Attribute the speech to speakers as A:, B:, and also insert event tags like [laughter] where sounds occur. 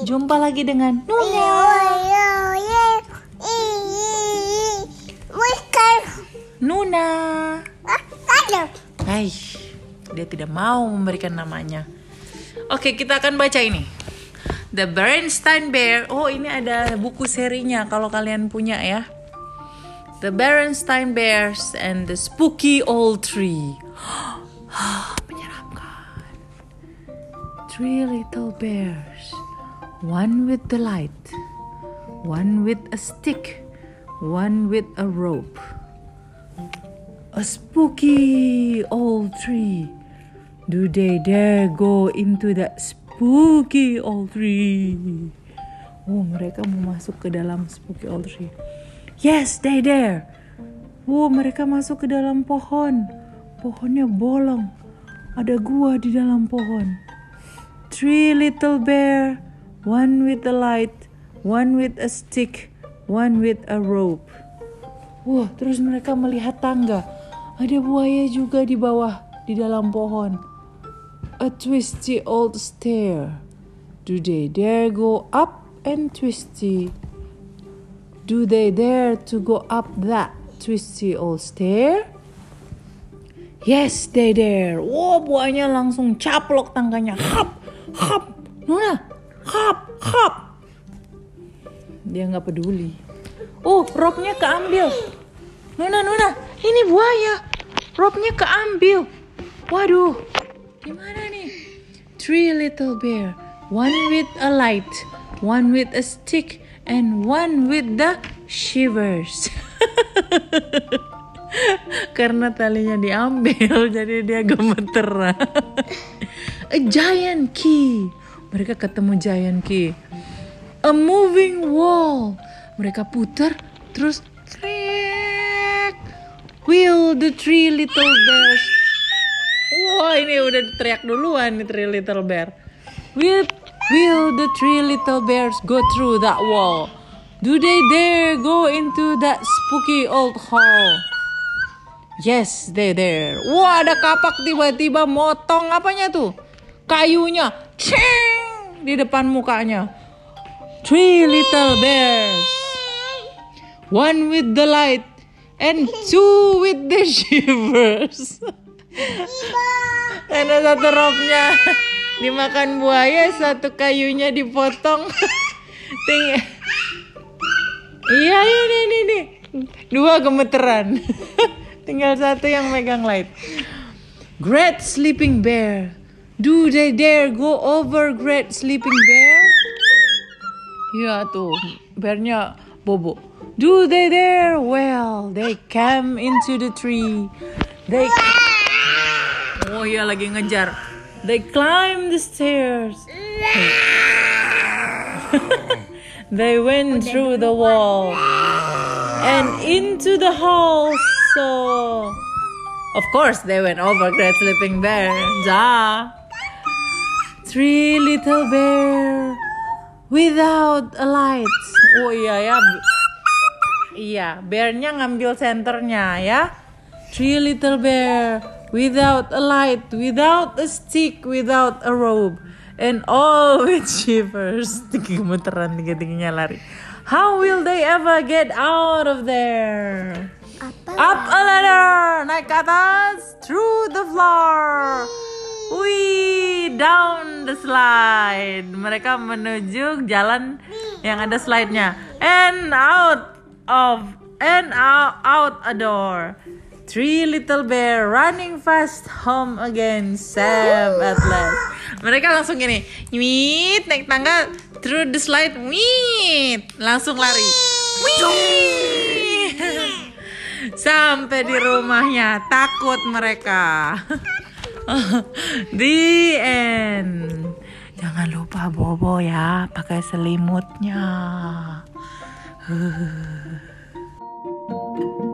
A: Jumpa lagi dengan Nuna. Nuna. Hai, dia tidak mau memberikan namanya. Oke, kita akan baca ini. The Bernstein Bear. Oh, ini ada buku serinya kalau kalian punya ya. The Bernstein Bears and the Spooky Old Tree. [gasps] Three little bears. One with the light. One with a stick. One with a rope. A spooky old tree. Do they dare go into that spooky old tree? Oh, mereka mau masuk ke dalam spooky old tree. Yes, they dare. Oh, mereka masuk ke dalam pohon. Pohonnya bolong. Ada gua di dalam pohon. Three little bear, one with a light, one with a stick, one with a rope. Wah, terus mereka melihat tangga. Ada buaya juga di bawah, di dalam pohon. A twisty old stair. Do they dare go up and twisty? Do they dare to go up that twisty old stair? Yes, they dare. Wow, buahnya langsung caplok tangganya. Hap, hap, Nuna, hap, hap. Dia nggak peduli. Oh, rope-nya keambil. Nuna, Nuna, ini buaya. Rope-nya keambil. Waduh, gimana nih? Three little bear, one with a light, one with a stick, and one with the shivers. [laughs] Karena talinya diambil, [laughs] jadi dia gemeteran. [laughs] A giant key. Mereka ketemu giant key. A moving wall. Mereka putar, terus krek. Will the three little bears. Wah, ini udah teriak duluan nih three little bear. Will Will the three little bears go through that wall? Do they dare go into that spooky old hall? Yes, they dare. Wah, ada kapak tiba-tiba motong apanya tuh? Kayunya. Ceng! Di depan mukanya. Three little bears. One with the light and two with the shivers. Ada satu rope-nya dimakan buaya satu kayunya dipotong [laughs] Ting iya ini ini ini dua gemeteran [laughs] tinggal satu yang megang light great sleeping bear do they dare go over great sleeping bear iya tuh bearnya bobo do they dare well they came into the tree they oh iya lagi ngejar They climbed the stairs. [laughs] they went through the wall and into the hall. So, of course, they went over Great Sleeping Bear. Ja. Three little bear without a light. Oh iya ya. Iya, bearnya ngambil senternya ya. Three little bear without a light, without a stick, without a robe, and all [laughs] with shivers. Gemeteran tiga-tiganya lari. How will they ever get out of there?
B: Apa?
A: Up a ladder, naik ke atas, through the floor. Wih, down the slide. Mereka menuju jalan yang ada slide-nya. And out of and out, out a door. Three little bear running fast home again, safe at last. Mereka langsung gini, wit naik tangga through the slide, wit langsung lari, wit sampai di rumahnya. Takut mereka. [laughs] The end. Jangan lupa bobo ya, pakai selimutnya. Huh. [laughs]